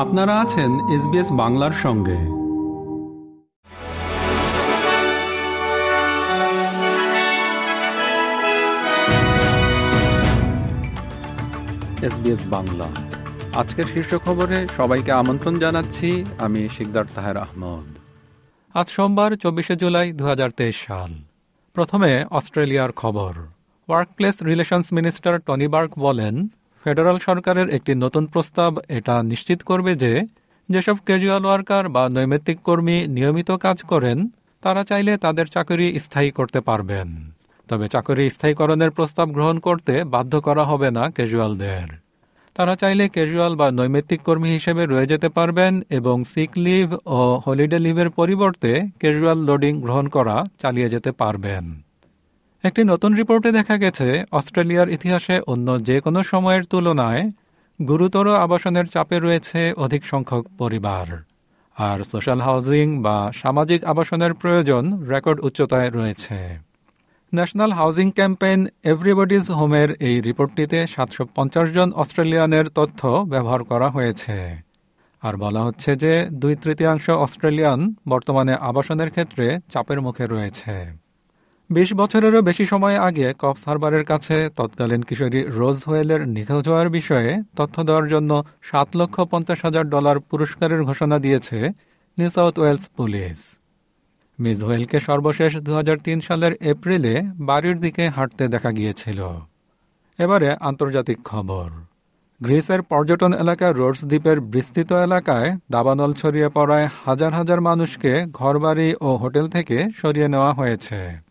আপনারা আছেন এসবিএস বাংলার সঙ্গে। এসবিএস বাংলা। আজকের শীর্ষ খবরে সবাইকে আমন্ত্রণ জানাচ্ছি আমি শিকদার তাহের আহমদ। আজ সোমবার চব্বিশে জুলাই দু হাজার তেইশ সাল। প্রথমে অস্ট্রেলিয়ার খবর। Workplace relations minister Tony Burke বলেন ফেডারাল সরকারের একটি নতুন প্রস্তাব এটা নিশ্চিত করবে যে, যেসব ক্যাজুয়াল ওয়ার্কার বা নৈমিত্তিক কর্মী নিয়মিত কাজ করেন, তারা চাইলে তাদের চাকরি স্থায়ী করতে পারবেন। তবে চাকরি স্থায়ীকরণের প্রস্তাব গ্রহণ করতে বাধ্য করা হবে না ক্যাজুয়ালদের তারা চাইলে ক্যাজুয়াল বা নৈমিত্তিক কর্মী হিসেবে রয়ে যেতে পারবেন এবং সিক লিভ ও হলিডে লিভের পরিবর্তে ক্যাজুয়াল লোডিং গ্রহণ করা চালিয়ে যেতে পারবেন। একটি নতুন রিপোর্টে দেখা গেছে, অস্ট্রেলিয়ার ইতিহাসে অন্য যে কোনো সময়ের তুলনায় গুরুতর আবাসনের চাপে রয়েছে অধিক সংখ্যক পরিবার। আর সোশ্যাল হাউজিং বা সামাজিক আবাসনের প্রয়োজন রেকর্ড উচ্চতায় রয়েছে। ন্যাশনাল হাউজিং ক্যাম্পেইন এভরিবডিজ হোমের এই রিপোর্টটিতে সাতশো পঞ্চাশ জন অস্ট্রেলিয়ানের তথ্য ব্যবহার করা হয়েছে। আর বলা হচ্ছে যে দুই তৃতীয়াংশ অস্ট্রেলিয়ান বর্তমানে আবাসনের ক্ষেত্রে চাপের মুখে রয়েছে। বিশ বছরেরও বেশি সময় আগে কপস হারবারের কাছে তৎকালীন কিশোরী রোজ হোয়েলের নিখোঁজ হওয়ার বিষয়ে তথ্য দেওয়ার জন্য সাত লক্ষ পঞ্চাশ হাজার ডলার পুরস্কারের ঘোষণা দিয়েছে New South Wales police. Miss হোয়েলকে সর্বশেষ দু হাজার তিন সালের এপ্রিলে বাড়ির দিকে হাঁটতে দেখা গিয়েছিল। এবারে আন্তর্জাতিক খবর। গ্রিসের পর্যটন এলাকা রোডস দ্বীপের বিস্তৃত এলাকায় দাবানল ছড়িয়ে পড়ায় হাজার হাজার মানুষকে ঘরবাড়ি ও হোটেল থেকে সরিয়ে নেওয়া হয়েছে।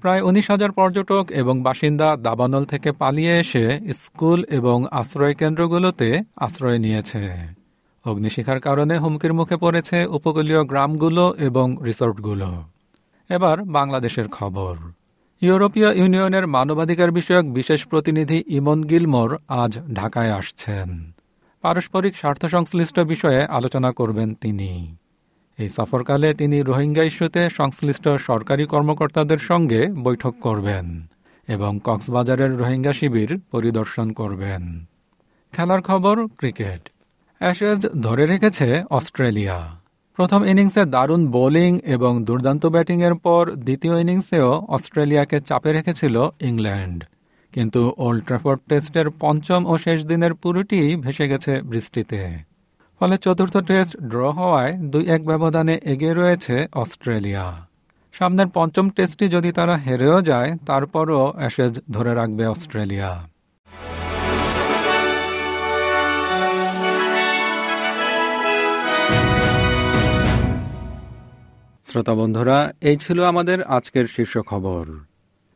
প্রায় উনিশ হাজার পর্যটক এবং বাসিন্দা দাবানল থেকে পালিয়ে এসে স্কুল এবং আশ্রয় কেন্দ্রগুলোতে আশ্রয় নিয়েছে। অগ্নিশিখার কারণে হুমকির মুখে পড়েছে উপকূলীয় গ্রামগুলো এবং রিসোর্টগুলো। এবার বাংলাদেশের খবর। ইউরোপীয় ইউনিয়নের মানবাধিকার বিষয়ক বিশেষ প্রতিনিধি ইমন গিলমোর আজ ঢাকায় আসছেন। পারস্পরিক স্বার্থ সংশ্লিষ্ট বিষয়ে আলোচনা করবেন তিনি। এই সফরকালে তিনি রোহিঙ্গা ইস্যুতে সংশ্লিষ্ট সরকারি কর্মকর্তাদের সঙ্গে বৈঠক করবেন এবং কক্সবাজারের রোহিঙ্গা শিবির পরিদর্শন করবেন। খেলার খবর, ক্রিকেট। অ্যাশেজ ধরে রেখেছে অস্ট্রেলিয়া। প্রথম ইনিংসে দারুণ বোলিং এবং দুর্দান্ত ব্যাটিংয়ের পর দ্বিতীয় ইনিংসেও অস্ট্রেলিয়াকে চাপে রেখেছিল ইংল্যান্ড। কিন্তু ওল্ড ট্রাফোর্ড টেস্টের পঞ্চম ও শেষ দিনের পুরোটি ভেসে গেছে বৃষ্টিতে। ফলে চতুর্থ টেস্ট ড্র হওয়ায় দুই এক ব্যবধানে এগিয়ে রয়েছে অস্ট্রেলিয়া। সামনের পঞ্চম টেস্টটি যদি তারা হেরেও যায়, তারপরও অ্যাশেজ ধরে রাখবে অস্ট্রেলিয়া। শ্রোতা বন্ধুরা, এই ছিল আমাদের আজকের শীর্ষ খবর।